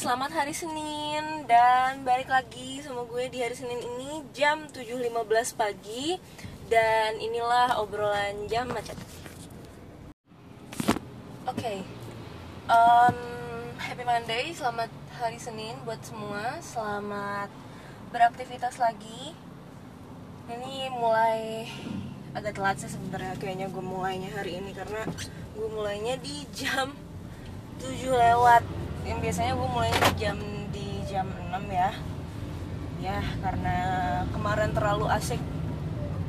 selamat hari Senin. Dan balik lagi sama gue di hari Senin ini Jam 7.15 pagi. Dan inilah obrolan jam macet. Oke okay. um, Happy Monday, selamat hari Senin buat semua. Selamat beraktivitas lagi. Ini mulai agak telat sih sebenarnya Kayaknya gue mulainya hari ini. Karena gue mulainya di jam 7 lewat yang biasanya gue mulainya di jam di jam 6 ya. Ya karena kemarin terlalu asik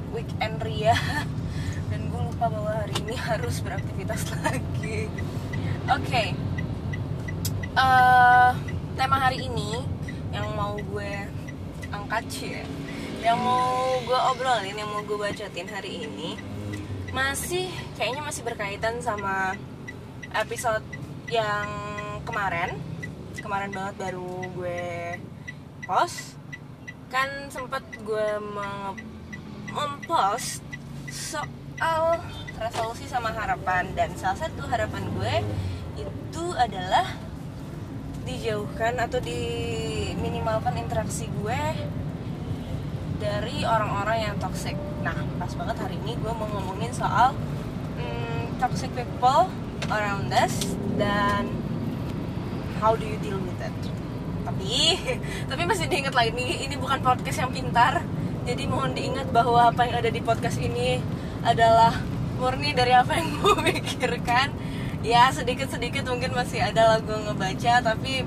weekend ria. Dan gue lupa bahwa hari ini harus beraktivitas lagi. Oke. Okay. uh, tema hari ini yang mau gue angkat ya. Yang mau gue obrolin yang mau gue bacotin hari ini masih kayaknya masih berkaitan sama episode yang kemarin kemarin banget baru gue post kan sempet gue mempost soal resolusi sama harapan dan salah satu harapan gue itu adalah dijauhkan atau diminimalkan interaksi gue dari orang-orang yang toxic. Nah, pas banget hari ini gue mau ngomongin soal hmm, toxic people around us dan how do you deal with that tapi tapi masih diingat lagi ini ini bukan podcast yang pintar. Jadi mohon diingat bahwa apa yang ada di podcast ini adalah murni dari apa yang gue pikirkan. Ya sedikit sedikit mungkin masih ada lagu ngebaca tapi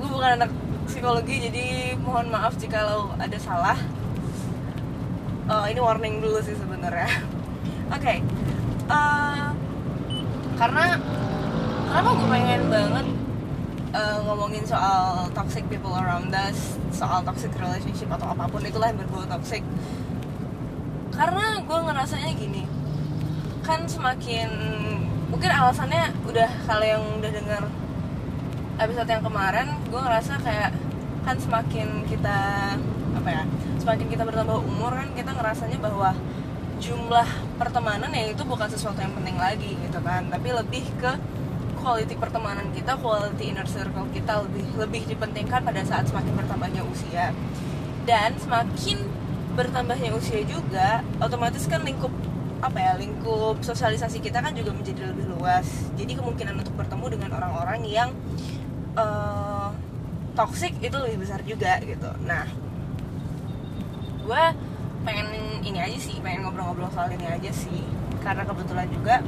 gue bukan anak psikologi jadi mohon maaf jika lo ada salah. Uh, ini warning dulu sih sebenarnya. Oke okay. uh, karena kenapa gue pengen banget uh, ngomongin soal toxic people around us soal toxic relationship atau apa pun itulah yang berbau toxic. Karena gue ngerasanya gini kan semakin mungkin alasannya udah kalau yang udah denger episode yang kemarin gue ngerasa kayak kan semakin kita apa ya semakin kita bertambah umur kan kita ngerasanya bahwa jumlah pertemanan ya itu bukan sesuatu yang penting lagi gitu kan. Tapi lebih ke quality pertemanan kita quality inner circle kita lebih lebih dipentingkan pada saat semakin bertambahnya usia. Dan semakin bertambahnya usia juga otomatis kan lingkup apa ya lingkup sosialisasi kita kan juga menjadi lebih luas. Jadi kemungkinan untuk bertemu dengan orang-orang yang uh, toxic itu lebih besar juga gitu. Nah gue pengen ini aja sih pengen ngobrol-ngobrol soal ini aja sih. Karena kebetulan juga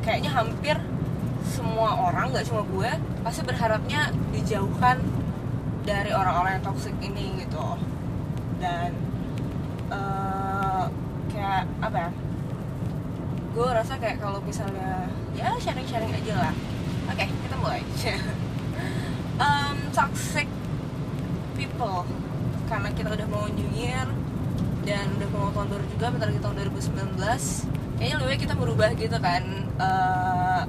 kayaknya hampir semua orang nggak cuma gue pasti berharapnya dijauhkan dari orang-orang yang toxic ini gitu. Dan uh, kayak apa ya gue rasa kayak kalau misalnya ya sharing-sharing aja lah. Oke okay, kita mulai. Um, toxic people. Karena kita udah mau new year dan udah mau tahun baru juga bentar lagi tahun 2019 kayaknya lebih baik kita berubah gitu kan. Uh,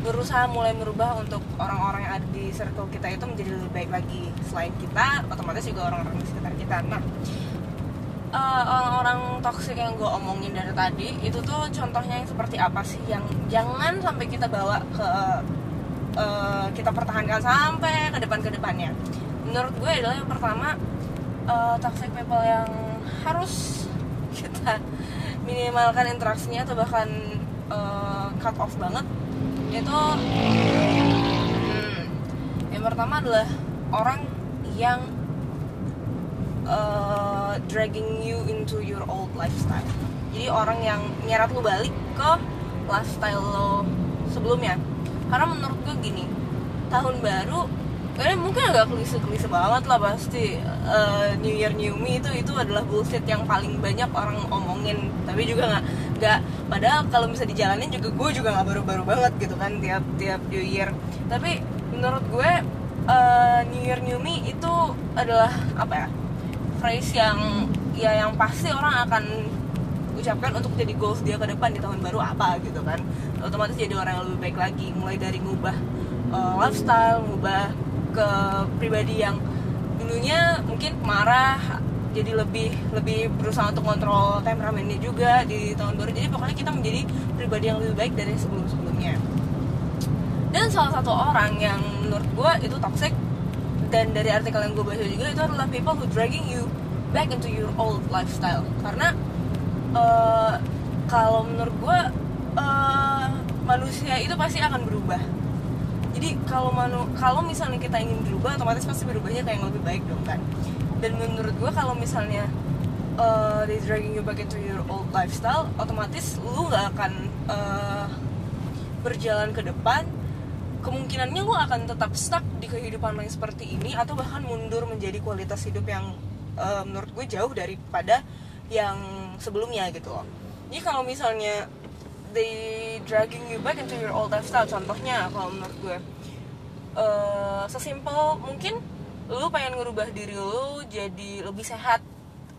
berusaha mulai merubah untuk orang-orang yang ada di circle kita itu menjadi lebih baik lagi selain kita otomatis juga orang-orang di sekitar kita. Nah uh, orang-orang toxic yang gue omongin dari tadi itu tuh contohnya yang seperti apa sih? Yang jangan sampai kita bawa ke uh, kita pertahankan sampai ke depan ke depannya. Menurut gue adalah yang pertama uh, toxic people yang harus kita minimalkan interaksinya atau bahkan uh, cut off banget itu hmm, yang pertama adalah orang yang uh, dragging you into your old lifestyle. Jadi orang yang nyeret lu balik ke lifestyle lo sebelumnya. Karena menurut gue gini tahun baru eh, mungkin agak klise-klise banget lah pasti uh, New Year New Me itu itu adalah bullshit yang paling banyak orang omongin. Tapi juga nggak nggak padahal kalau bisa dijalanin juga gue juga nggak baru-baru banget gitu kan tiap tiap New Year. Tapi menurut gue uh, New Year New Me itu adalah apa ya phrase yang ya yang pasti orang akan ucapkan untuk jadi goals dia ke depan di tahun baru apa gitu kan. Otomatis jadi orang yang lebih baik lagi mulai dari ngubah uh, lifestyle ngubah ke pribadi yang dulunya mungkin marah jadi lebih lebih berusaha untuk kontrol temperamennya juga di tahun baru. Jadi pokoknya kita menjadi pribadi yang lebih baik dari sebelum sebelumnya dan salah satu orang yang menurut gue itu toxic dan dari artikel yang gue baca juga itu adalah people who dragging you back into your old lifestyle. Karena uh, kalau menurut gue uh, manusia itu pasti akan berubah. Jadi kalau kalau misalnya kita ingin berubah otomatis pasti berubahnya kayak yang lebih baik dong kan dan menurut gue kalau misalnya uh, they dragging you back into your old lifestyle otomatis lu nggak akan uh, berjalan ke depan. Kemungkinannya lu akan tetap stuck di kehidupan yang seperti ini atau bahkan mundur menjadi kualitas hidup yang uh, menurut gue jauh daripada yang sebelumnya gitu loh. Jadi kalau misalnya they dragging you back into your old lifestyle contohnya kalau menurut gue uh, sesimpel mungkin lu pengen ngerubah diri lu jadi lebih sehat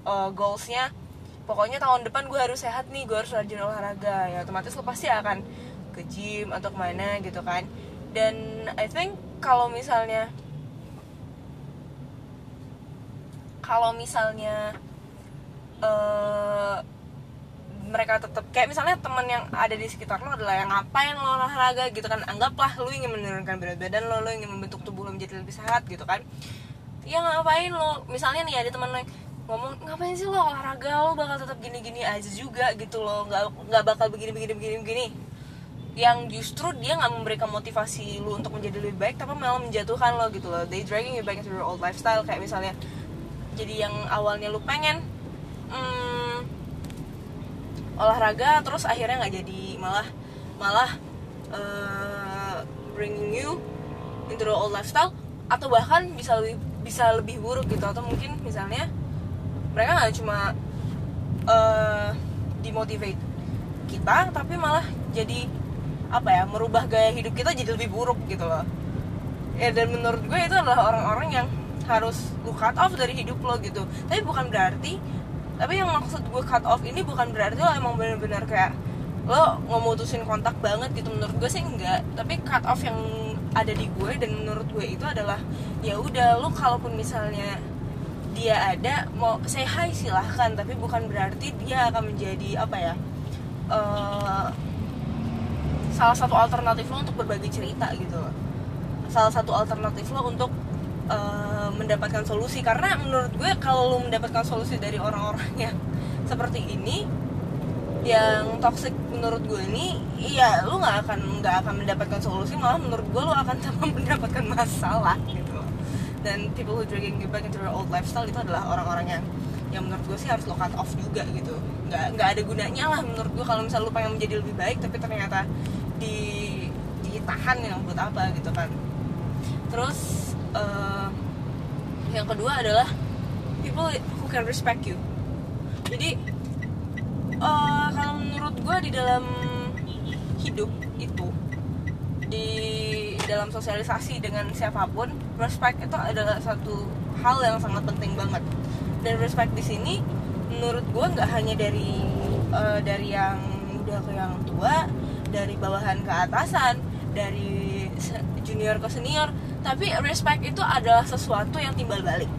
uh, goalsnya. Pokoknya tahun depan gue harus sehat nih gue harus rajin olahraga. Ya otomatis lu pasti akan ke gym atau ke mana gitu kan. Dan I think kalau misalnya kalau misalnya uh, mereka tetap kayak misalnya teman yang ada di sekitar lo adalah yang ngapain lo olahraga gitu kan. Anggaplah lo ingin menurunkan berat badan lo lo ingin membentuk tubuh lo menjadi lebih sehat gitu kan ya ngapain lo? Misalnya nih ada teman lo ngomong ngapain sih lo olahraga? Lo bakal tetap gini-gini aja juga gitu lo. Nggak nggak bakal begini begini begini begini. Yang justru dia nggak memberikan motivasi lu untuk menjadi lebih baik tapi malah menjatuhkan lo gitu loh. They dragging you back into your old lifestyle. Kayak misalnya jadi yang awalnya lu pengen hmm, olahraga terus akhirnya nggak jadi. Malah malah uh, bringing you into the old lifestyle atau bahkan bisa lebih bisa lebih buruk gitu atau mungkin misalnya mereka nggak cuma uh, dimotivate kita tapi malah jadi apa ya merubah gaya hidup kita jadi lebih buruk gitu loh. Ya dan menurut gue itu adalah orang-orang yang harus lu cut off dari hidup lo gitu. Tapi bukan berarti tapi yang maksud gue cut off ini bukan berarti lo emang bener-bener kayak lo ngemutusin kontak banget gitu. Menurut gue sih enggak. Tapi cut off yang ada di gue dan menurut gue itu adalah ya udah lo kalaupun misalnya dia ada mau say hi silahkan tapi bukan berarti dia akan menjadi apa ya uh, salah satu alternatif lo untuk berbagi cerita gitu salah satu alternatif lo untuk uh, mendapatkan solusi. Karena menurut gue kalau lo mendapatkan solusi dari orang-orang yang seperti ini yang toxic menurut gue ini iya lo nggak akan nggak akan mendapatkan solusi malah menurut gue lo akan tambah mendapatkan masalah gitu. Dan people who dragging you back into your old lifestyle itu adalah orang-orang yang yang menurut gue sih harus lo cut off juga gitu. Nggak nggak ada gunanya lah menurut gue kalau misalnya lo pengen menjadi lebih baik tapi ternyata di ditahan yang buat apa gitu kan. Terus uh, yang kedua adalah people who can respect you. Jadi uh, kalau menurut gue di dalam hidup itu di dalam sosialisasi dengan siapa pun respect itu adalah satu hal yang sangat penting banget. Dan respect di sini menurut gue nggak hanya dari uh, dari yang udah ke yang tua dari bawahan ke atasan dari junior ke senior tapi respect itu adalah sesuatu yang timbal balik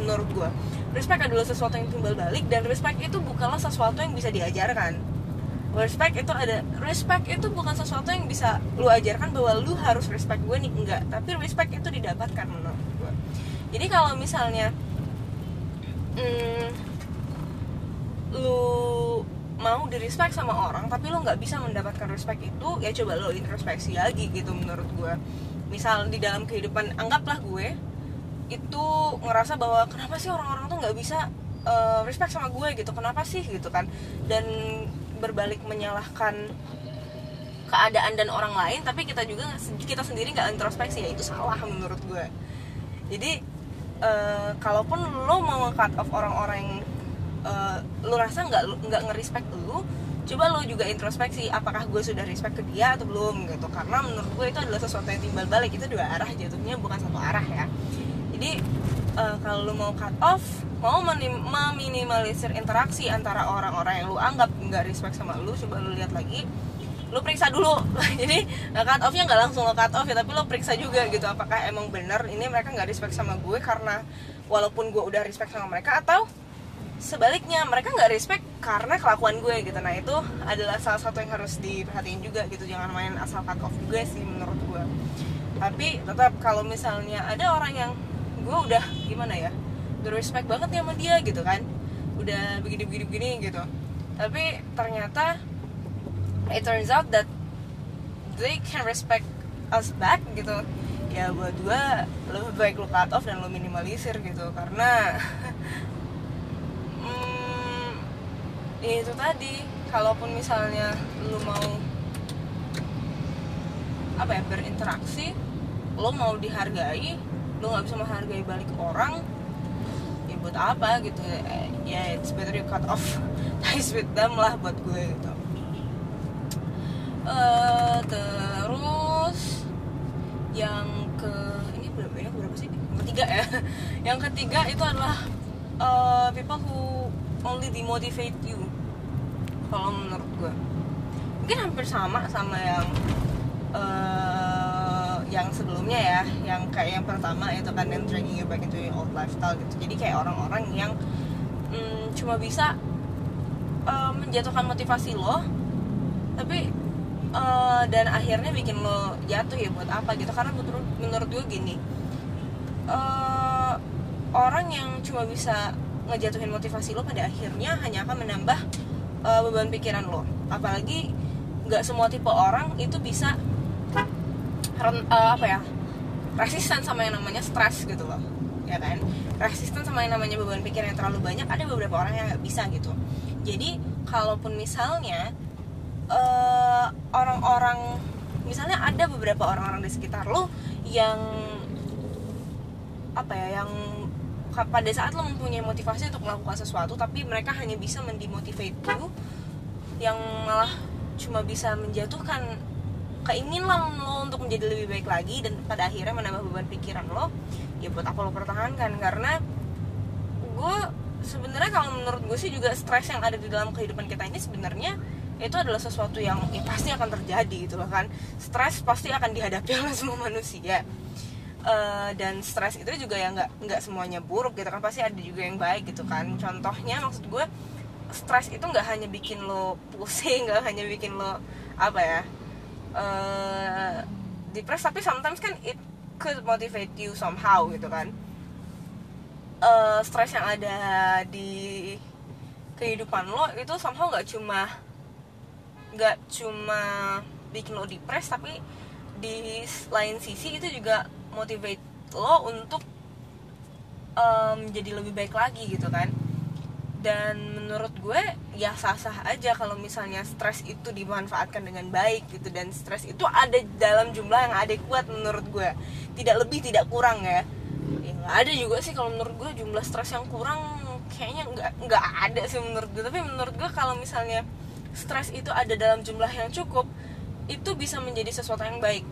menurut gue respect adalah sesuatu yang timbal balik dan respect itu bukanlah sesuatu yang bisa diajarkan. Respect itu ada respect itu bukan sesuatu yang bisa lu ajarkan bahwa lu harus respect gue nih enggak. Tapi respect itu didapatkan menurut gue jadi kalau misalnya hmm, lu mau di respect sama orang tapi lo nggak bisa mendapatkan respect itu ya coba lo introspeksi lagi gitu menurut gue misal di dalam kehidupan anggaplah gue itu ngerasa bahwa kenapa sih orang-orang tuh nggak bisa uh, respect sama gue gitu? Kenapa sih? Gitu kan. Dan berbalik menyalahkan keadaan dan orang lain tapi kita juga kita sendiri nggak introspeksi ya itu salah menurut gue. Jadi uh, kalaupun lo mau cut off orang-orang uh, lu rasa nggak nggak ngerespect lu coba lu juga introspeksi apakah gue sudah respect ke dia atau belum gitu. Karena menurut gue itu adalah sesuatu yang timbal balik. Itu dua arah jatuhnya bukan satu arah ya jadi uh, kalau lu mau cut off mau meminimalisir interaksi antara orang-orang yang lu anggap nggak respect sama lu coba lu lihat lagi. Lu periksa dulu. Jadi cut offnya nggak langsung lo cut off ya tapi lu periksa juga gitu apakah emang bener ini mereka nggak respect sama gue karena walaupun gue udah respect sama mereka atau sebaliknya mereka nggak respect karena kelakuan gue gitu. Nah itu adalah salah satu yang harus diperhatiin juga gitu. Jangan main asal cut off juga sih menurut gue. Tapi tetap kalau misalnya ada orang yang gue udah gimana ya respect banget nih sama dia gitu kan. Udah begini begini begini gitu. Tapi ternyata it turns out that they can respect us back gitu. Ya buat gue lebih baik lu cut off dan lu minimalisir gitu. Karena hmm, ya itu tadi. Kalaupun misalnya lu mau apa ya berinteraksi lo mau dihargai lo nggak bisa menghargai balik orang ya buat apa gitu. Eh, ya it's better you cut off ties with them lah buat gue gitu. Eh, terus yang ke ini berapa ini berapa sih? Yang ketiga ya. Yang ketiga itu adalah eh, people who only demotivate you kalau menurut gue. Mungkin hampir sama sama yang eh, yang sebelumnya ya yang kayak yang pertama itu kan yang dragging you back into your old lifestyle gitu. Jadi kayak orang-orang yang mm, cuma bisa eh, menjatuhkan motivasi lo tapi eh, dan akhirnya bikin lo jatuh ya buat apa gitu. Karena menurut menurut gue gini eh, orang yang cuma bisa ngejatuhin motivasi lo pada akhirnya hanya akan menambah eh, beban pikiran lo. Apalagi nggak semua tipe orang itu bisa eh, apa ya? Resisten sama yang namanya stres gitu loh. Ya kan? Resisten sama yang namanya beban pikiran yang terlalu banyak ada beberapa orang yang nggak bisa gitu. Jadi kalaupun misalnya eh, orang-orang misalnya ada beberapa orang-orang di sekitar lo yang apa ya yang pada saat lo mempunyai motivasi untuk melakukan sesuatu tapi mereka hanya bisa mendemotivate you yang malah cuma bisa menjatuhkan keinginan lo untuk menjadi lebih baik lagi dan pada akhirnya menambah beban pikiran lo ya buat apa lo pertahankan. Karena gue sebenarnya kalau menurut gue sih juga stres yang ada di dalam kehidupan kita ini sebenarnya itu adalah sesuatu yang ya, pasti akan terjadi gitu loh kan. Stres pasti akan dihadapi oleh semua manusia. Eh, dan stres itu juga ya nggak nggak semuanya buruk gitu kan pasti ada juga yang baik gitu kan. Contohnya maksud gue stres itu nggak hanya bikin lo pusing nggak hanya bikin lo apa ya eh depres tapi sometimes kan it could motivate you somehow gitu kan. Eh stres yang ada di kehidupan lo itu somehow nggak cuma nggak cuma bikin lo depres tapi di lain sisi itu juga motivate lo untuk jadi lebih baik lagi gitu kan dan menurut gue ya sah-sah aja kalau misalnya stres itu dimanfaatkan dengan baik gitu. Dan stres itu ada dalam jumlah yang adekuat menurut gue. Tidak lebih tidak kurang ya. Ya ada juga sih kalau menurut gue jumlah stres yang kurang kayaknya nggak nggak ada sih menurut gue. Tapi menurut gue kalau misalnya stres itu ada dalam jumlah yang cukup itu bisa menjadi sesuatu yang baik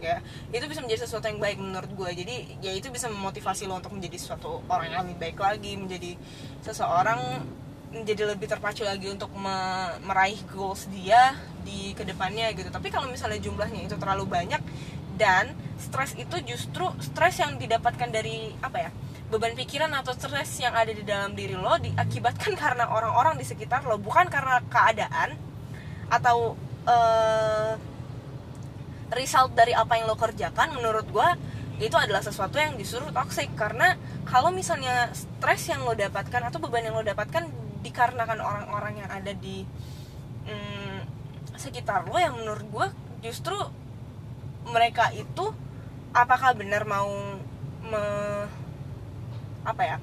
ya itu bisa menjadi sesuatu yang baik menurut gue jadi ya itu bisa memotivasi lo untuk menjadi suatu orang yang lebih baik lagi menjadi seseorang menjadi lebih terpacu lagi untuk me- meraih goals dia di ke depannya gitu. Tapi kalau misalnya jumlahnya itu terlalu banyak dan stres itu justru stres yang didapatkan dari apa ya beban pikiran atau stres yang ada di dalam diri lo diakibatkan karena orang-orang di sekitar lo. Bukan karena keadaan atau eh, result dari apa yang lo kerjakan menurut gue itu adalah sesuatu yang justru toxic. Karena kalau misalnya stres yang lo dapatkan atau beban yang lo dapatkan dikarenakan orang-orang yang ada di mm, sekitar lo yang menurut gue justru mereka itu apakah benar mau me, apa ya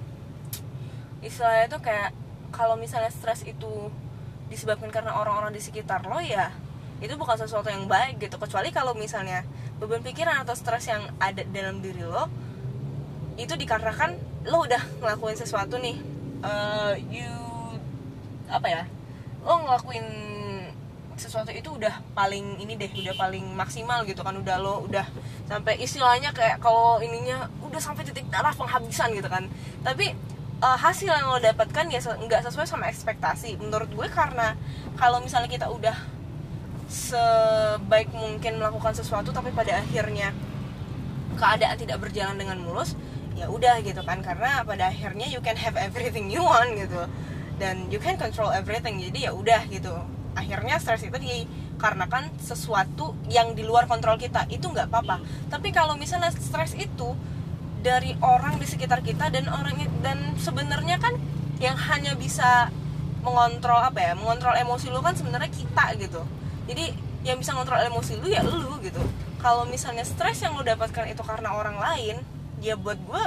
istilahnya tuh kayak kalau misalnya stres itu disebabkan karena orang-orang di sekitar lo ya itu bukan sesuatu yang baik gitu. Kecuali kalau misalnya beban pikiran atau stres yang ada dalam diri lo itu dikarenakan lo udah ngelakuin sesuatu nih. Eh, you apa ya? Lo ngelakuin sesuatu itu udah paling ini deh udah paling maksimal gitu kan. Udah lo udah sampai istilahnya kayak kalau ininya udah sampai titik darah penghabisan gitu kan. Tapi eh, hasil yang lo dapatkan ya nggak sesuai sama ekspektasi. Menurut gue karena kalau misalnya kita udah sebaik mungkin melakukan sesuatu tapi pada akhirnya keadaan tidak berjalan dengan mulus ya udah gitu kan. Karena pada akhirnya you can have everything you want gitu. Dan you can control everything jadi ya udah gitu. Akhirnya stres itu dikarenakan sesuatu yang di luar kontrol kita. Itu nggak apa-apa. Tapi kalau misalnya stres itu dari orang di sekitar kita dan orang dan sebenarnya kan yang hanya bisa mengontrol apa ya mengontrol emosi lu kan sebenarnya kita gitu jadi yang bisa mengontrol emosi lu ya lu gitu. Kalau misalnya stres yang lu dapatkan itu karena orang lain ya buat gue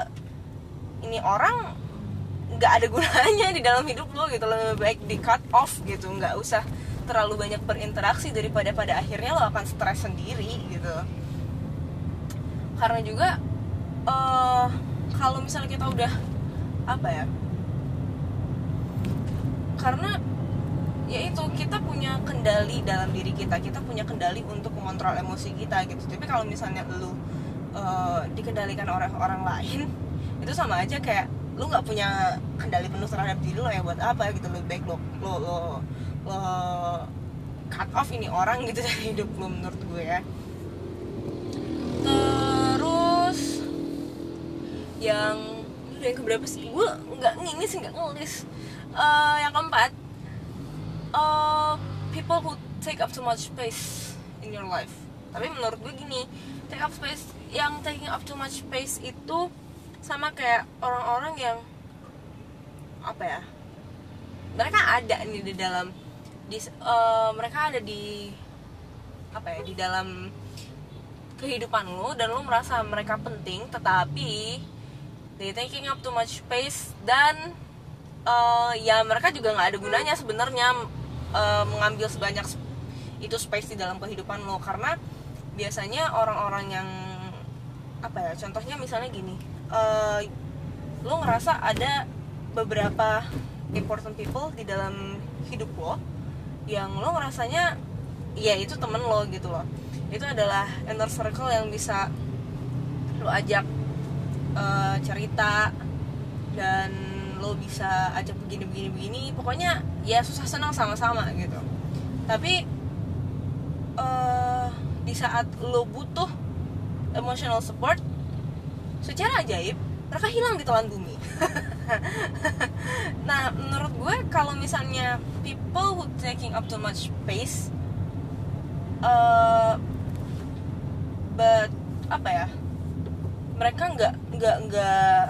ini orang nggak ada gunanya di dalam hidup lo gitu. Lebih baik di cut off gitu. Nggak usah terlalu banyak berinteraksi daripada pada akhirnya lo akan stres sendiri gitu. Karena juga uh, kalau misalnya kita udah apa ya karena ya itu kita punya kendali dalam diri kita kita punya kendali untuk mengontrol emosi kita gitu. Tapi kalau misalnya lu uh, dikendalikan oleh orang lain itu sama aja kayak lu nggak punya kendali penuh terhadap diri lo ya buat apa gitu. Lebih baik lo lo lo, lo cut off ini orang gitu dari hidup lo menurut gue ya. Terus yang yang keberapa sih? Gue nggak ini sih nggak ngelis. Uh, yang keempat uh, people who take up too much space in your life. Tapi menurut gue gini take up space yang taking up too much space itu sama kayak orang-orang yang apa ya mereka ada nih di dalam di uh, mereka ada di apa ya di dalam kehidupan lo dan lo merasa mereka penting tetapi they taking up too much space dan uh, ya mereka juga nggak ada gunanya sebenarnya uh, mengambil sebanyak itu space di dalam kehidupan lo. Karena biasanya orang-orang yang apa ya contohnya misalnya gini uh, lo ngerasa ada beberapa important people di dalam hidup lo yang lo ngerasanya ya itu temen lo gitu loh. Itu adalah inner circle yang bisa lo ajak uh, cerita dan lo bisa ajak begini begini begini pokoknya ya susah senang sama-sama gitu. Tapi uh, di saat lo butuh emotional support secara ajaib mereka hilang di telan bumi. Nah menurut gue kalau misalnya people who taking up too much space uh, but apa ya mereka nggak nggak nggak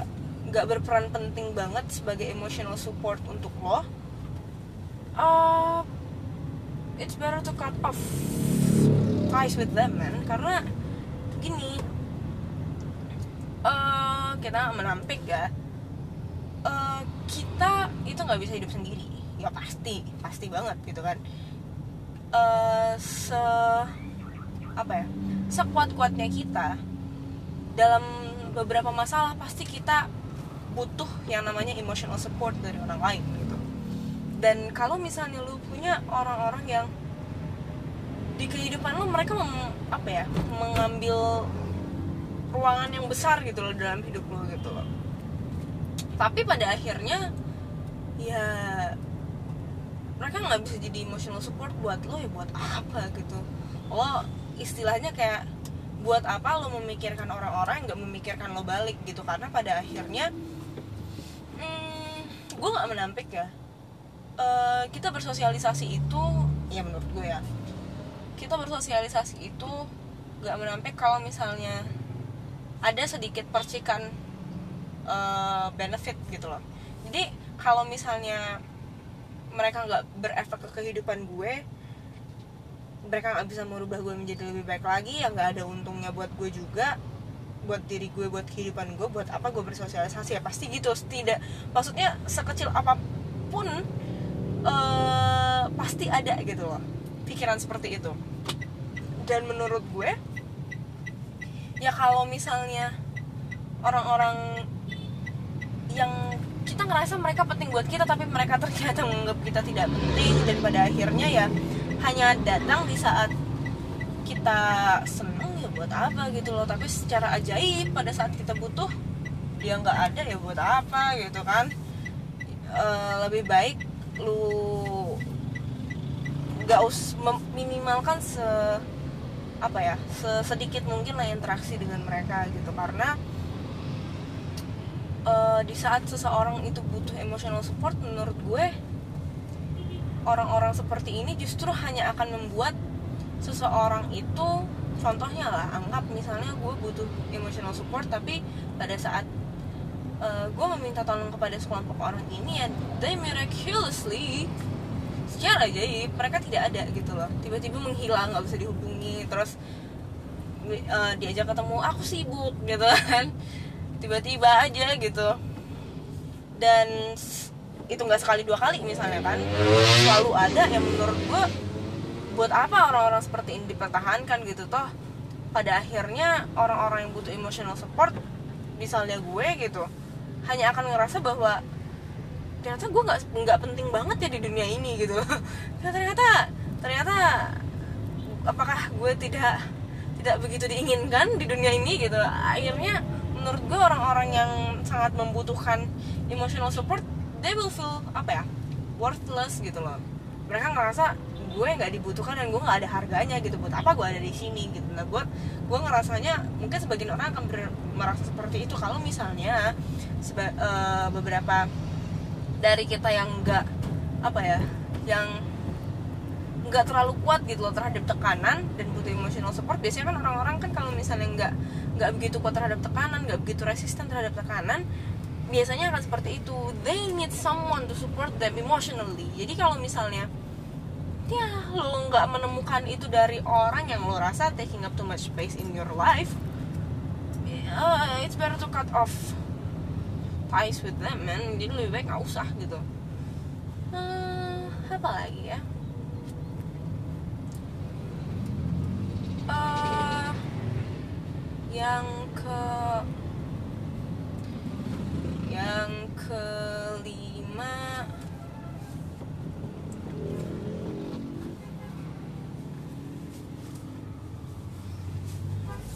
nggak berperan penting banget sebagai emotional support untuk lo? Uh, it's better to cut off ties with them man. Karena gini uh, kita menampik ya. Uh, kita itu nggak bisa hidup sendiri. Ya pasti pasti banget gitu kan. Uh, se apa ya? Sekuat kuatnya kita dalam beberapa masalah pasti kita butuh yang namanya emotional support dari orang lain gitu. Dan kalau misalnya lu punya orang-orang yang di kehidupan lo mereka mem, apa ya mengambil ruangan yang besar gitu loh dalam hidup lo gitu loh. Tapi pada akhirnya ya mereka nggak bisa jadi emotional support buat lo ya buat apa gitu. Lo istilahnya kayak buat apa lo memikirkan orang-orang nggak memikirkan lo balik gitu. Karena pada akhirnya gue nggak menampik ya. Uh, kita bersosialisasi itu ya menurut gue ya. Kita bersosialisasi itu gak menampik kalau misalnya ada sedikit percikan uh, benefit gitu loh. Jadi kalau misalnya mereka nggak berefek ke kehidupan gue mereka nggak bisa merubah gue menjadi lebih baik lagi ya nggak ada untungnya buat gue juga buat diri gue buat kehidupan gue buat apa gue bersosialisasi ya? Pasti gitu tidak maksudnya sekecil apa pun uh, pasti ada gitu loh pikiran seperti itu. Dan menurut gue ya kalau misalnya orang-orang yang kita ngerasa mereka penting buat kita tapi mereka ternyata menganggap kita tidak penting dan pada akhirnya ya hanya datang di saat kita seneng ya buat apa gitu loh. Tapi secara ajaib pada saat kita butuh dia nggak ada ya buat apa gitu kan. E, lebih baik lu nggak us minimalkan se apa ya sedikit mungkin lah interaksi dengan mereka gitu. Karena uh, di saat seseorang itu butuh emotional support menurut gue orang-orang seperti ini justru hanya akan membuat seseorang itu contohnya lah anggap misalnya gue butuh emotional support tapi pada saat uh, gue meminta tolong kepada sekelompok orang ini ya they miraculously secara ajaib mereka tidak ada gitu loh. Tiba-tiba menghilang nggak bisa dihubungi terus uh, diajak ketemu aku sibuk gitu kan. Tiba-tiba aja gitu. Dan itu nggak sekali dua kali misalnya kan. Selalu ada yang menurut gue buat apa orang-orang seperti ini dipertahankan gitu toh? Pada akhirnya orang-orang yang butuh emotional support misalnya gue gitu hanya akan ngerasa bahwa ternyata gue nggak nggak penting banget ya di dunia ini gitu. Nah, ternyata ternyata apakah gue tidak tidak begitu diinginkan di dunia ini gitu? Akhirnya menurut gue orang-orang yang sangat membutuhkan emotional support they will feel apa ya? Worthless gitu loh mereka ngerasa gue nggak dibutuhkan dan gue nggak ada harganya gitu. Buat apa gue ada di sini gitu. Nah gue gue ngerasanya mungkin sebagian orang akan merasa seperti itu. Kalau misalnya seba, uh, beberapa dari kita yang nggak apa ya yang nggak terlalu kuat gitu loh terhadap tekanan dan butuh emotional support biasanya kan orang-orang kan kalau misalnya nggak nggak begitu kuat terhadap tekanan nggak begitu resisten terhadap tekanan biasanya akan seperti itu. They need someone to support them emotionally. Jadi kalau misalnya ya lo nggak menemukan itu dari orang yang lo rasa taking up too much space in your life uh, it's better to cut off ties with them man. Jadi lebih baik nggak usah gitu. Uh, apa lagi ya? Uh, yang kelima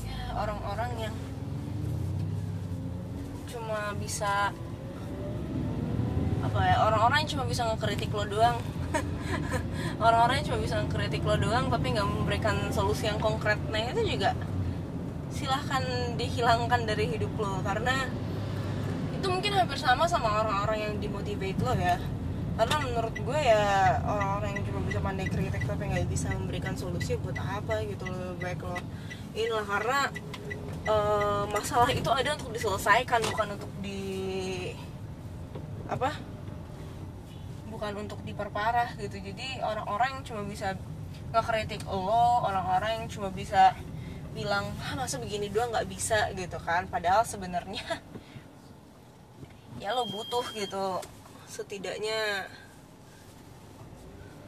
ya orang-orang yang cuma bisa apa ya orang-orang yang cuma bisa ngekritik lo doang. Orang-orang yang cuma bisa ngekritik lo doang tapi nggak memberikan solusi yang konkret. Nah itu juga silahkan dihilangkan dari hidup lo karena itu mungkin hampir sama sama orang-orang yang dimotivate lo ya. Karena menurut gue ya orang-orang yang cuma bisa pandai kritik tapi nggak bisa memberikan solusi buat apa gitu baik lo. Inilah karena uh, masalah itu ada untuk diselesaikan bukan untuk di apa? Bukan untuk diperparah gitu. Jadi orang-orang yang cuma bisa ngekritik lo orang-orang yang cuma bisa bilang ah masa begini doang nggak bisa gitu kan. Padahal sebenarnya ya lo butuh gitu setidaknya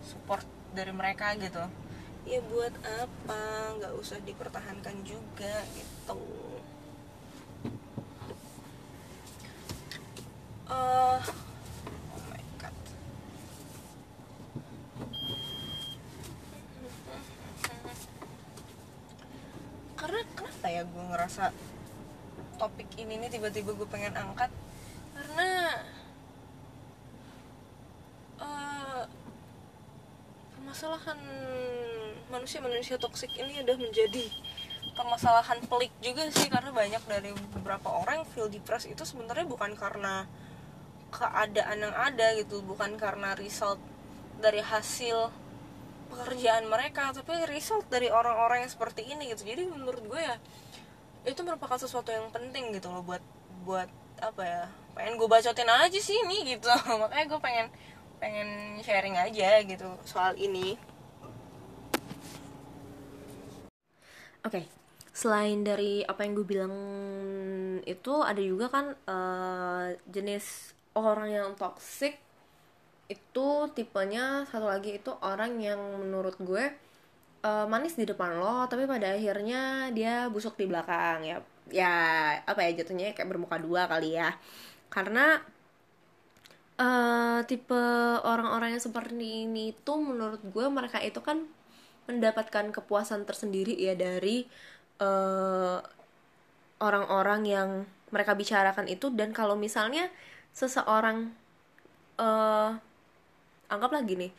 support dari mereka gitu ya buat apa? Nggak usah dipertahankan juga gitu. Uh, oh my god. Karena kenapa ya gue ngerasa topik ini nih tiba-tiba gue pengen angkat? Karena uh, permasalahan manusia-manusia toksik ini udah menjadi permasalahan pelik juga sih karena banyak dari beberapa orang feel depressed itu sebenarnya bukan karena keadaan yang ada gitu bukan karena result dari hasil pekerjaan mereka tapi result dari orang-orang yang seperti ini gitu. Jadi menurut gue ya itu merupakan sesuatu yang penting gitu loh buat buat apa ya pengen gue bacotin aja sih ini gitu. Makanya gue pengen pengen sharing aja gitu soal ini oke okay. selain dari apa yang gue bilang itu ada juga kan uh, jenis orang yang toxic itu tipenya satu lagi itu orang yang menurut gue uh, manis di depan lo tapi pada akhirnya dia busuk di belakang ya ya apa ya jatuhnya kayak bermuka dua kali ya karena uh, tipe orang-orang yang seperti ini tuh menurut gue mereka itu kan mendapatkan kepuasan tersendiri ya dari eh, orang-orang yang mereka bicarakan itu. Dan kalau misalnya seseorang uh, anggap lagi nih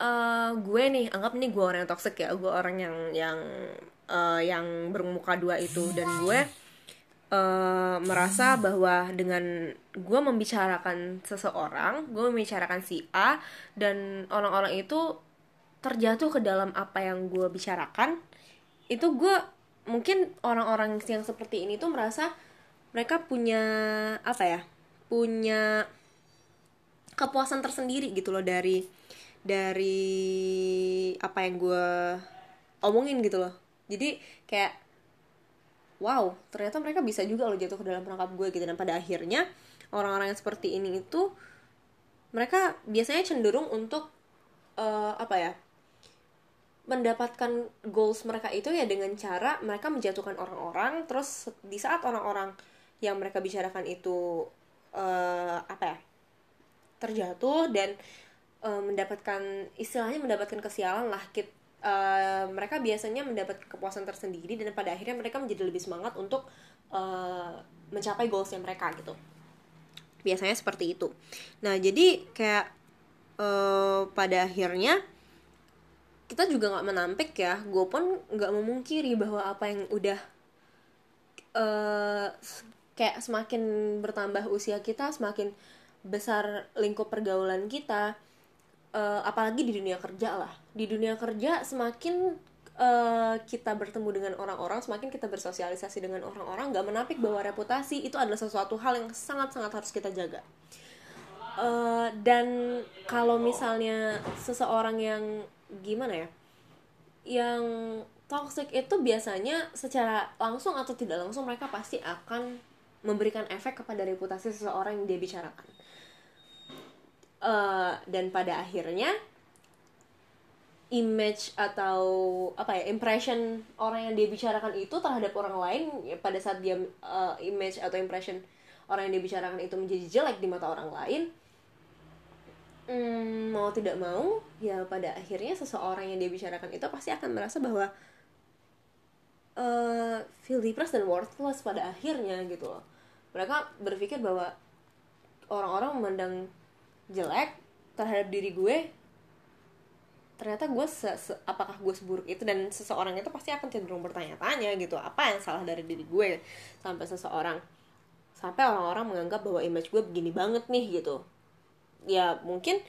uh, gue nih anggap nih gue orang yang toxic ya gue orang yang yang uh, yang bermuka dua itu. Dan gue uh, merasa bahwa dengan gue membicarakan seseorang gue membicarakan si A dan orang-orang itu terjatuh ke dalam apa yang gue bicarakan itu gue mungkin orang-orang yang seperti ini tuh merasa mereka punya apa ya punya kepuasan tersendiri gitu loh dari dari apa yang gue omongin gitu loh. Jadi kayak wow ternyata mereka bisa juga loh jatuh ke dalam perangkap gue gitu. Dan pada akhirnya orang-orang yang seperti ini itu mereka biasanya cenderung untuk uh, apa ya mendapatkan goals mereka itu ya dengan cara mereka menjatuhkan orang-orang terus di saat orang-orang yang mereka bicarakan itu uh, apa ya terjatuh dan uh, mendapatkan istilahnya mendapatkan kesialan lah kit uh, mereka biasanya mendapat kepuasan tersendiri dan pada akhirnya mereka menjadi lebih semangat untuk uh, mencapai goalsnya mereka gitu. Biasanya seperti itu. Nah jadi kayak uh, pada akhirnya kita juga nggak menampik ya. Gue pun nggak memungkiri bahwa apa yang udah uh, kayak semakin bertambah usia kita semakin besar lingkup pergaulan kita uh, apalagi di dunia kerja lah. Di dunia kerja semakin uh, kita bertemu dengan orang-orang semakin kita bersosialisasi dengan orang-orang nggak menampik bahwa reputasi itu adalah sesuatu hal yang sangat-sangat harus kita jaga. Uh, dan kalau misalnya seseorang yang gimana ya yang toxic itu biasanya secara langsung atau tidak langsung mereka pasti akan memberikan efek kepada reputasi seseorang yang dia bicarakan. Uh, dan pada akhirnya image atau apa ya impression orang yang dia bicarakan itu terhadap orang lain ya, pada saat dia uh, image atau impression orang yang dia bicarakan itu menjadi jelek di mata orang lain hmm, mau tidak mau ya pada akhirnya seseorang yang dia bicarakan itu pasti akan merasa bahwa uh, feel depressed dan worthless pada akhirnya gitu loh. Mereka berpikir bahwa orang-orang memandang jelek terhadap diri gue ternyata gue se, se apakah gue seburuk itu dan seseorang itu pasti akan cenderung bertanya-tanya gitu apa yang salah dari diri gue? Sampai seseorang sampai orang-orang menganggap bahwa image gue begini banget nih gitu ya mungkin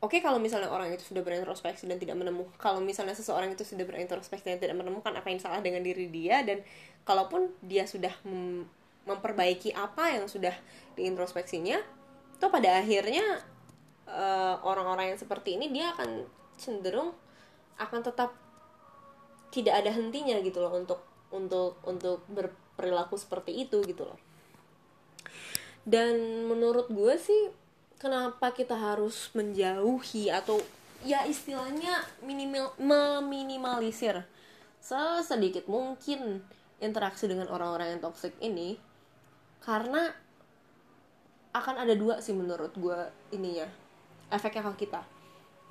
oke okay, kalau misalnya orang itu sudah berintrospeksi dan tidak menemukan kalau misalnya seseorang itu sudah berintrospeksi dan tidak menemukan apa yang salah dengan diri dia dan kalaupun dia sudah mem memperbaiki apa yang sudah diintrospeksinya itu pada akhirnya eh, orang-orang uh, yang seperti ini dia akan cenderung akan tetap tidak ada hentinya gitu loh untuk untuk untuk berperilaku seperti itu gitu loh dan menurut gue sih kenapa kita harus menjauhi atau ya istilahnya minimal meminimalisir sesedikit mungkin interaksi dengan orang-orang yang toxic ini karena akan ada dua sih menurut gue ininya efeknya ke kita.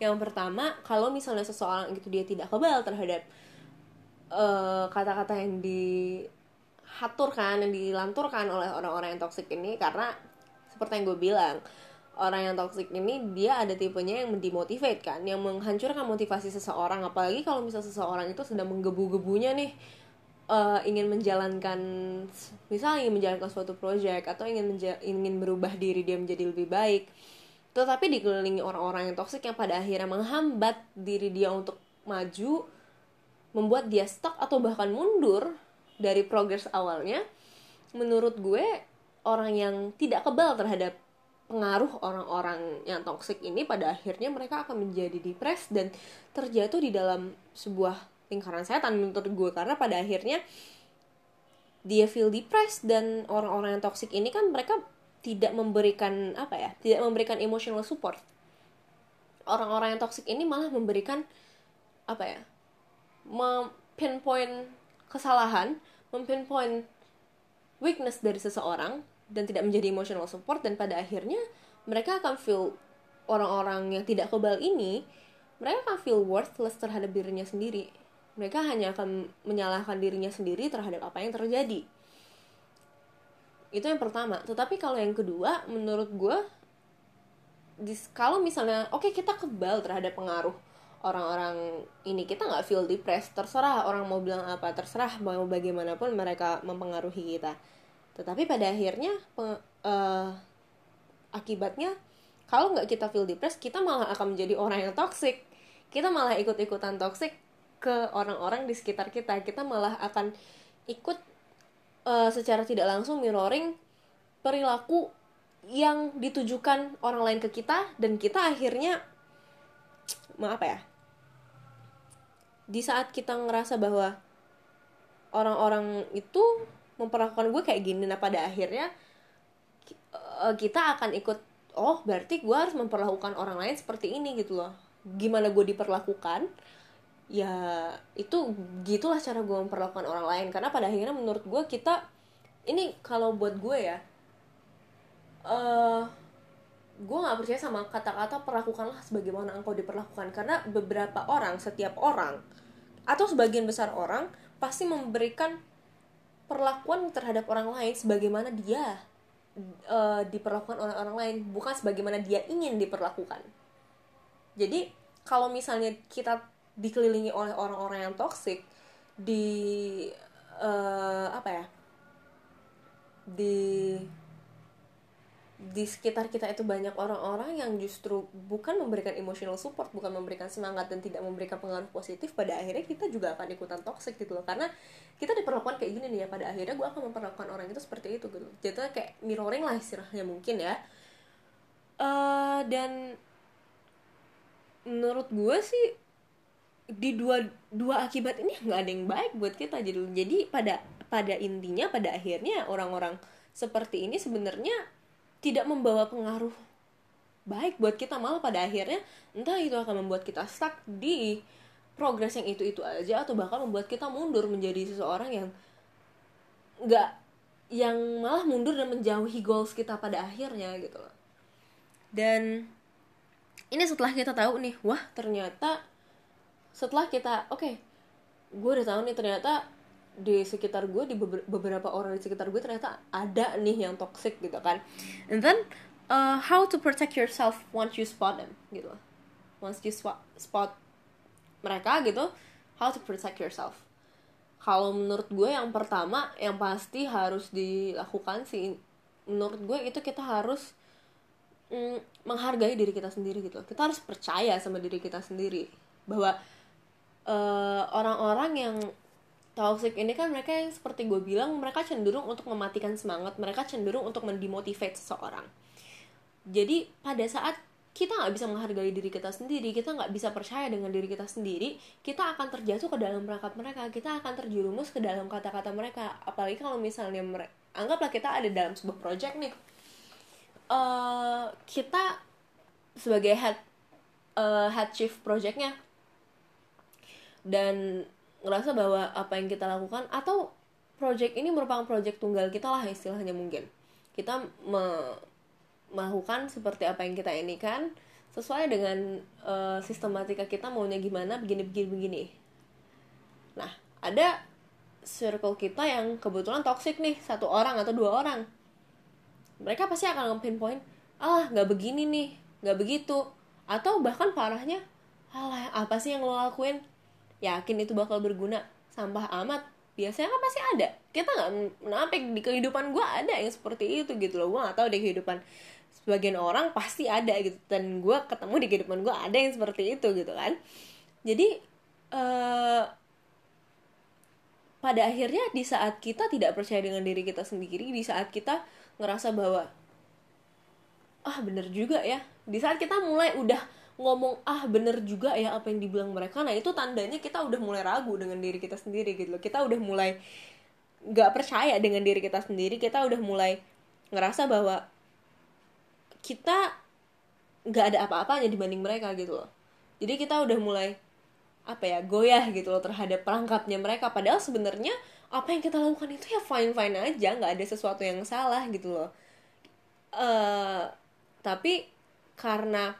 Yang pertama kalau misalnya seseorang itu dia tidak kebal terhadap eh, kata-kata uh, yang dihaturkan yang dilanturkan oleh orang-orang yang toxic ini karena seperti yang gue bilang orang yang toxic ini dia ada tipenya yang mendemotivate kan yang menghancurkan motivasi seseorang. Apalagi kalau misal seseorang itu sedang menggebu-gebunya nih uh, ingin menjalankan misalnya ingin menjalankan suatu proyek atau ingin ingin berubah diri dia menjadi lebih baik tetapi dikelilingi orang-orang yang toxic yang pada akhirnya menghambat diri dia untuk maju membuat dia stuck atau bahkan mundur dari progres awalnya menurut gue orang yang tidak kebal terhadap pengaruh orang-orang yang toxic ini pada akhirnya mereka akan menjadi depres dan terjatuh di dalam sebuah lingkaran setan menurut gue. Karena pada akhirnya dia feel depressed dan orang-orang yang toxic ini kan mereka tidak memberikan apa ya tidak memberikan emotional support. Orang-orang yang toxic ini malah memberikan apa ya pinpoint kesalahan mempinpoint weakness dari seseorang dan tidak menjadi emotional support dan pada akhirnya mereka akan feel orang-orang yang tidak kebal ini mereka akan feel worthless terhadap dirinya sendiri. Mereka hanya akan menyalahkan dirinya sendiri terhadap apa yang terjadi. Itu yang pertama. Tetapi kalau yang kedua menurut gue kalau misalnya oke okay, kita kebal terhadap pengaruh orang-orang ini kita nggak feel depressed. Terserah orang mau bilang apa terserah mau bagaimanapun mereka mempengaruhi kita. Tetapi pada akhirnya peng, uh, akibatnya kalau nggak kita feel depressed kita malah akan menjadi orang yang toxic. Kita malah ikut-ikutan toxic ke orang-orang di sekitar kita. Kita malah akan ikut uh, secara tidak langsung mirroring perilaku yang ditujukan orang lain ke kita dan kita akhirnya apa ya. Di saat kita ngerasa bahwa orang-orang itu memperlakukan gue kayak gini nah pada akhirnya eh, kita akan ikut oh berarti gue harus memperlakukan orang lain seperti ini gitu loh. Gimana gue diperlakukan? Ya itu gitulah cara gue memperlakukan orang lain. Karena pada akhirnya menurut gue kita ini kalau buat gue ya uh, gue nggak percaya sama kata-kata perlakukanlah sebagaimana engkau diperlakukan. Karena beberapa orang setiap orang atau sebagian besar orang pasti memberikan perlakuan terhadap orang lain sebagaimana dia uh, diperlakukan oleh orang lain bukan sebagaimana dia ingin diperlakukan. Jadi kalau misalnya kita dikelilingi oleh orang-orang yang toksik di uh, apa ya di di sekitar kita itu banyak orang-orang yang justru bukan memberikan emotional support, bukan memberikan semangat dan tidak memberikan pengaruh positif, pada akhirnya kita juga akan ikutan toxic gitu loh. Karena kita diperlakukan kayak gini nih ya, pada akhirnya gue akan memperlakukan orang itu seperti itu gitu. Jadi kayak mirroring lah istilahnya mungkin ya. Uh, dan menurut gue sih di dua dua akibat ini nggak ada yang baik buat kita jadi jadi pada pada intinya pada akhirnya orang-orang seperti ini sebenarnya tidak membawa pengaruh baik buat kita malah pada akhirnya entah itu akan membuat kita stuck di progres yang itu itu aja atau bahkan membuat kita mundur menjadi seseorang yang nggak yang malah mundur dan menjauhi goals kita pada akhirnya gitu loh. Dan ini setelah kita tahu nih wah ternyata setelah kita oke okay, gue udah tahu nih ternyata di sekitar gue di beberapa orang di sekitar gue ternyata ada nih yang toxic gitu kan. And then uh, how to protect yourself once you spot them gitu. Once you spot, spot mereka gitu how to protect yourself. Kalau menurut gue yang pertama yang pasti harus dilakukan sih menurut gue itu kita harus mm, menghargai diri kita sendiri gitu. Kita harus percaya sama diri kita sendiri bahwa uh, orang-orang uh, yang toxic ini kan mereka yang seperti gue bilang mereka cenderung untuk mematikan semangat mereka cenderung untuk mendemotivate seseorang. Jadi pada saat kita nggak bisa menghargai diri kita sendiri kita nggak bisa percaya dengan diri kita sendiri kita akan terjatuh ke dalam perangkap mereka kita akan terjerumus ke dalam kata-kata mereka. Apalagi kalau misalnya mereka anggaplah kita ada dalam sebuah project nih uh, kita sebagai head uh, head chief projectnya. Dan ngerasa bahwa apa yang kita lakukan atau project ini merupakan project tunggal kita lah istilahnya mungkin. Kita me melakukan seperti apa yang kita ini kan sesuai dengan uh, sistematika kita maunya gimana begini begini begini. Nah ada circle kita yang kebetulan toxic nih satu orang atau dua orang. Mereka pasti akan pinpoint ah nggak begini nih nggak begitu. Atau bahkan parahnya alah apa sih yang lo lakuin yakin itu bakal berguna. Sampah amat biasanya kan pasti ada. Kita nggak menampik di kehidupan gue ada yang seperti itu gitu loh. Gue gak tahu di kehidupan sebagian orang pasti ada gitu. Dan gue ketemu di kehidupan gue ada yang seperti itu gitu kan. Jadi uh, pada akhirnya di saat kita tidak percaya dengan diri kita sendiri di saat kita ngerasa bahwa ah bener juga ya. Di saat kita mulai udah ngomong ah bener juga ya apa yang dibilang mereka. Nah itu tandanya kita udah mulai ragu dengan diri kita sendiri gitu loh. Kita udah mulai nggak percaya dengan diri kita sendiri. Kita udah mulai ngerasa bahwa kita nggak ada apa-apanya dibanding mereka gitu loh. Jadi kita udah mulai apa ya goyah gitu loh terhadap perangkapnya mereka. Padahal sebenarnya apa yang kita lakukan itu ya fine fine aja nggak ada sesuatu yang salah gitu loh. Uh, tapi karena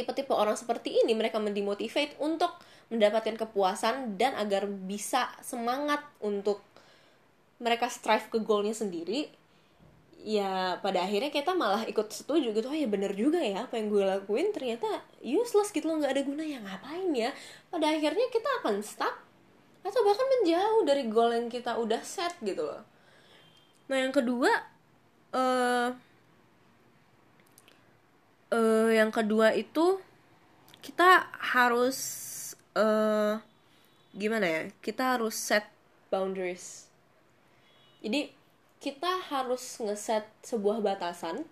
tipe-tipe orang seperti ini mereka mendemotivate untuk mendapatkan kepuasan dan agar bisa semangat untuk mereka strive ke goalnya sendiri ya pada akhirnya kita malah ikut setuju gitu oh ya bener juga ya apa yang gue lakuin ternyata useless gitu loh nggak ada gunanya ngapain ya? Pada akhirnya kita akan stuck atau bahkan menjauh dari goal yang kita udah set gitu loh. Nah yang kedua eh uh, yang kedua itu kita harus uh, gimana ya kita harus set boundaries jadi kita harus ngeset sebuah batasan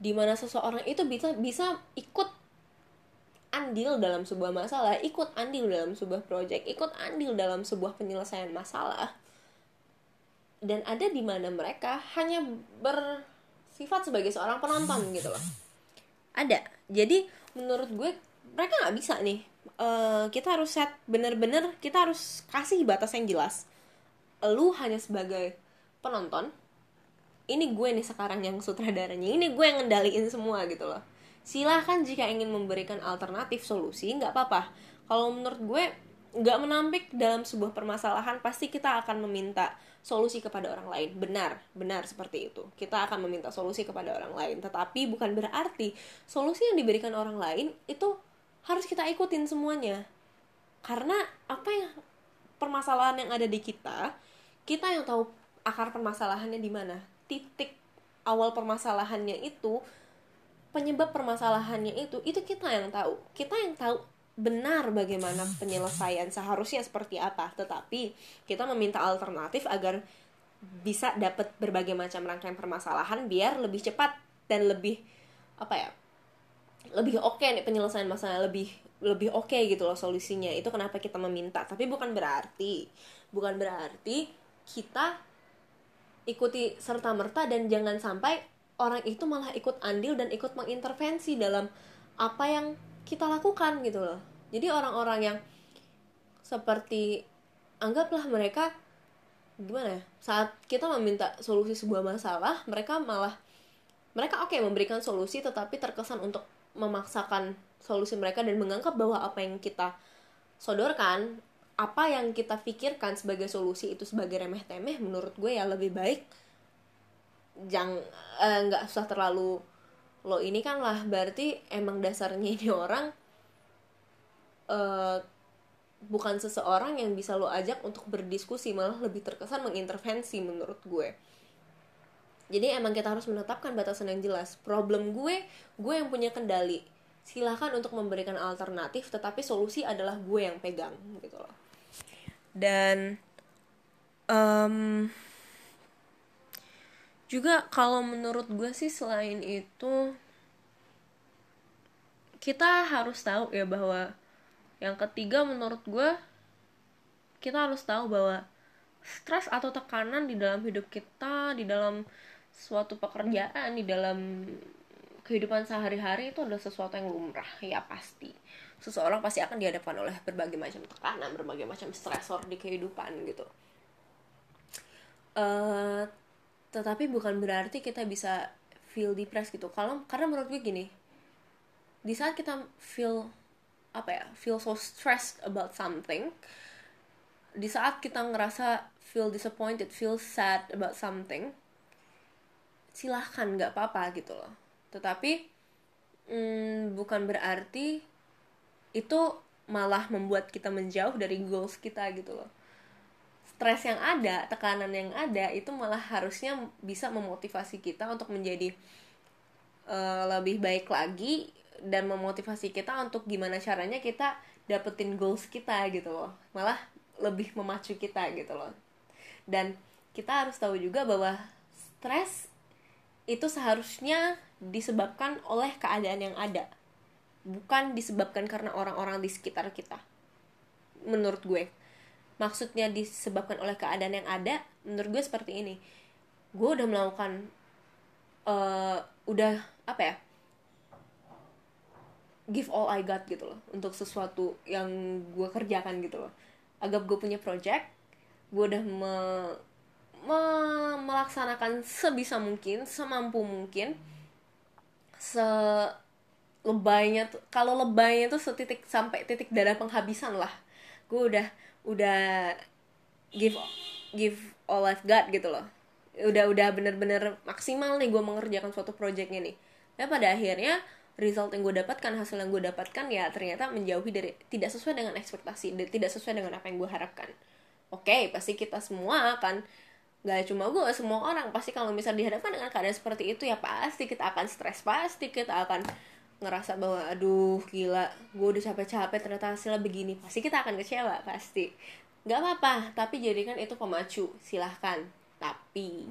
di mana seseorang itu bisa bisa ikut andil dalam sebuah masalah, ikut andil dalam sebuah proyek, ikut andil dalam sebuah penyelesaian masalah. Dan ada di mana mereka hanya bersifat sebagai seorang penonton gitu loh. Ada. Jadi menurut gue mereka nggak bisa nih. Uh, kita harus set bener-bener kita harus kasih batas yang jelas. Lu hanya sebagai penonton ini gue nih sekarang yang sutradaranya ini gue yang ngendaliin semua gitu loh silahkan jika ingin memberikan alternatif solusi nggak apa-apa kalau menurut gue nggak menampik dalam sebuah permasalahan pasti kita akan meminta solusi kepada orang lain. Benar benar seperti itu. Kita akan meminta solusi kepada orang lain. Tetapi bukan berarti solusi yang diberikan orang lain itu harus kita ikutin semuanya. Karena apa yang permasalahan yang ada di kita kita yang tahu akar permasalahannya di mana. Titik awal permasalahannya itu penyebab permasalahannya itu itu kita yang tahu. Kita yang tahu benar bagaimana penyelesaian seharusnya seperti apa. Tetapi kita meminta alternatif agar bisa dapat berbagai macam rangkaian permasalahan biar lebih cepat dan lebih apa ya lebih oke okay nih penyelesaian masalah lebih lebih oke okay gitu loh solusinya. Itu kenapa kita meminta. Tapi bukan berarti bukan berarti kita ikuti serta merta dan jangan sampai orang itu malah ikut andil dan ikut mengintervensi dalam apa yang kita lakukan gitu loh. Jadi orang-orang yang seperti anggaplah mereka gimana ya saat kita meminta solusi sebuah masalah mereka malah mereka oke okay, memberikan solusi tetapi terkesan untuk memaksakan solusi mereka dan menganggap bahwa apa yang kita sodorkan apa yang kita pikirkan sebagai solusi itu sebagai remeh temeh menurut gue ya lebih baik jangan eh, nggak uh, usah terlalu lo ini kan lah berarti emang dasarnya ini orang uh, bukan seseorang yang bisa lo ajak untuk berdiskusi malah lebih terkesan mengintervensi menurut gue. Jadi emang kita harus menetapkan batasan yang jelas. Problem gue gue yang punya kendali. Silahkan untuk memberikan alternatif tetapi solusi adalah gue yang pegang gitu loh. Dan um, juga kalau menurut gue sih selain itu kita harus tahu ya bahwa yang ketiga menurut gue kita harus tahu bahwa stres atau tekanan di dalam hidup kita di dalam suatu pekerjaan di dalam kehidupan sehari-hari itu adalah sesuatu yang lumrah ya pasti. Seseorang pasti akan dihadapkan oleh berbagai macam tekanan berbagai macam stresor di kehidupan gitu. Uh, tetapi bukan berarti kita bisa feel depressed gitu. Kalau karena menurut gue gini di saat kita feel apa ya feel so stressed about something di saat kita ngerasa feel disappointed feel sad about something silahkan nggak apa-apa gitu loh. Tetapi hmm, bukan berarti itu malah membuat kita menjauh dari goals kita gitu loh stres yang ada tekanan yang ada itu malah harusnya bisa memotivasi kita untuk menjadi uh, lebih baik lagi dan memotivasi kita untuk gimana caranya kita dapetin goals kita gitu loh. Malah lebih memacu kita gitu loh. Dan kita harus tahu juga bahwa stres itu seharusnya disebabkan oleh keadaan yang ada bukan disebabkan karena orang-orang di sekitar kita. Menurut gue maksudnya disebabkan oleh keadaan yang ada menurut gue seperti ini. Gue udah melakukan uh, udah apa ya give all I got gitu loh untuk sesuatu yang gue kerjakan gitu loh. Agak gue punya project gue udah me, me, melaksanakan sebisa mungkin semampu mungkin se lebaynya tuh kalau lebaynya tuh setitik sampai titik darah penghabisan lah. Gue udah udah give give all I've got gitu loh. Udah udah bener-bener maksimal nih gue mengerjakan suatu projectnya nih. Tapi pada akhirnya result yang gue dapatkan hasil yang gue dapatkan ya ternyata menjauhi dari tidak sesuai dengan ekspektasi dan tidak sesuai dengan apa yang gue harapkan. Oke okay, pasti kita semua akan gak cuma gue semua orang. Pasti kalau misal dihadapkan dengan keadaan seperti itu ya pasti kita akan stres pasti kita akan ngerasa bahwa aduh gila gue udah capek-capek ternyata hasilnya begini. Pasti kita akan kecewa pasti. Nggak apa-apa tapi jadikan itu pemacu silahkan. Tapi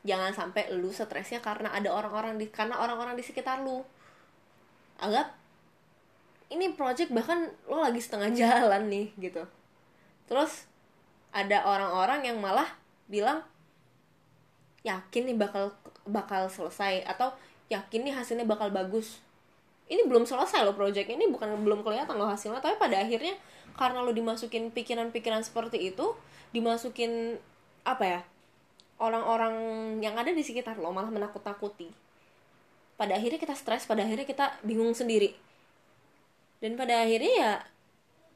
jangan sampai lu stresnya karena ada orang-orang di karena orang-orang di sekitar lu. Anggap ini project bahkan lo lagi setengah jalan nih gitu. Terus ada orang-orang yang malah bilang yakin nih bakal bakal selesai atau yakin nih hasilnya bakal bagus ini belum selesai loh project ini bukan belum kelihatan loh hasilnya tapi pada akhirnya karena lo dimasukin pikiran-pikiran seperti itu dimasukin apa ya orang-orang yang ada di sekitar lo malah menakut-nakuti. Pada akhirnya kita stres pada akhirnya kita bingung sendiri. Dan pada akhirnya ya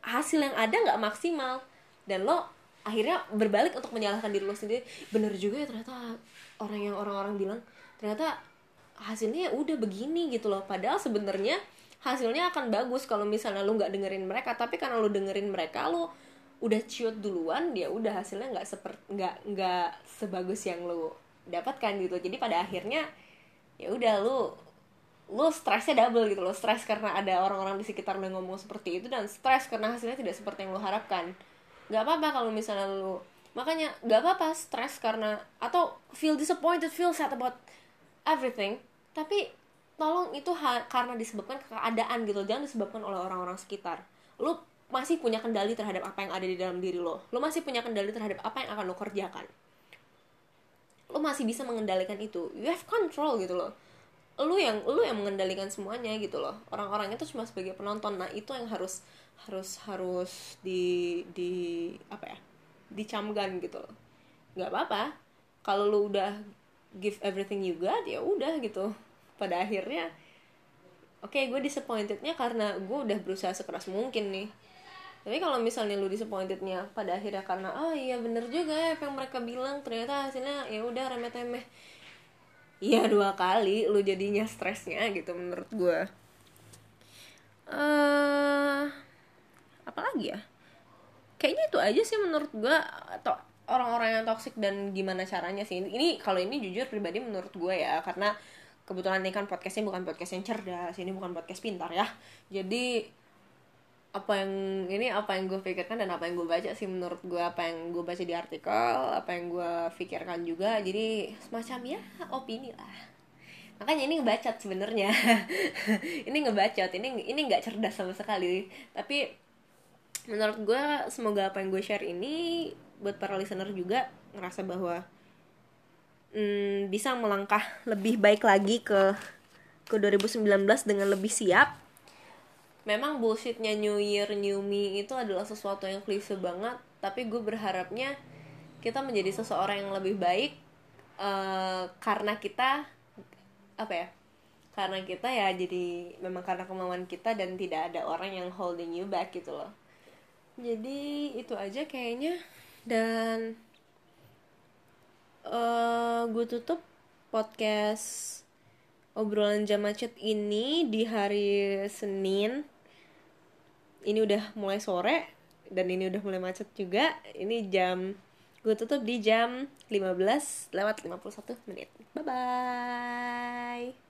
hasil yang ada nggak maksimal. Dan lo akhirnya berbalik untuk menyalahkan diri lo sendiri. Bener juga ya ternyata orang yang orang-orang bilang ternyata hasilnya ya udah begini gitu loh. Padahal sebenarnya hasilnya akan bagus kalau misalnya lu nggak dengerin mereka. Tapi karena lu dengerin mereka lu udah ciut duluan dia udah hasilnya nggak seperti nggak nggak sebagus yang lu dapatkan gitu. Jadi pada akhirnya ya udah lu lu stresnya double gitu loh. Stres karena ada orang-orang di sekitar lu ngomong seperti itu dan stres karena hasilnya tidak seperti yang lu harapkan. Nggak apa-apa kalau misalnya lu makanya nggak apa-apa stres karena atau feel disappointed feel sad about everything tapi tolong itu karena disebabkan keadaan gitu jangan disebabkan oleh orang-orang sekitar. Lu masih punya kendali terhadap apa yang ada di dalam diri lo. Lo masih punya kendali terhadap apa yang akan lo kerjakan. Lo masih bisa mengendalikan itu. You have control gitu loh. Lu yang lu yang mengendalikan semuanya gitu loh. Orang-orang itu cuma sebagai penonton. Nah itu yang harus harus harus di di apa ya dicamkan gitu loh. Nggak apa-apa. Kalau lu udah give everything you got ya udah gitu pada akhirnya oke okay, gue disappointednya karena gue udah berusaha sekeras mungkin nih. Tapi kalau misalnya lu disappointednya pada akhirnya karena oh iya bener juga ya apa yang mereka bilang ternyata hasilnya ya udah remeh temeh iya dua kali lu jadinya stresnya gitu menurut gue uh, apa lagi ya? Kayaknya itu aja sih menurut gue atau orang-orang yang toxic dan gimana caranya sih. Ini kalau ini jujur pribadi menurut gue ya karena kebetulan ini kan podcastnya bukan podcast yang cerdas ini bukan podcast pintar ya. Jadi apa yang ini apa yang gue pikirkan dan apa yang gue baca sih menurut gue apa yang gue baca di artikel apa yang gue pikirkan juga. Jadi semacam ya opini lah. Makanya ini ngebacot sebenarnya. Ini ngebacot ini ini nggak cerdas sama sekali. Tapi menurut gue semoga apa yang gue share ini buat para listener juga ngerasa bahwa hmm, bisa melangkah lebih baik lagi ke ke 2019 dengan lebih siap. Memang bullshitnya New Year New Me itu adalah sesuatu yang klise banget tapi gue berharapnya kita menjadi seseorang yang lebih baik uh, karena kita apa ya karena kita ya jadi memang karena kemauan kita dan tidak ada orang yang holding you back gitu loh. Jadi itu aja kayaknya dan uh, gue tutup podcast obrolan jam macet ini di hari Senin. Ini udah mulai sore dan ini udah mulai macet juga. Ini jam gue tutup di jam 15 lewat 51 menit. Bye bye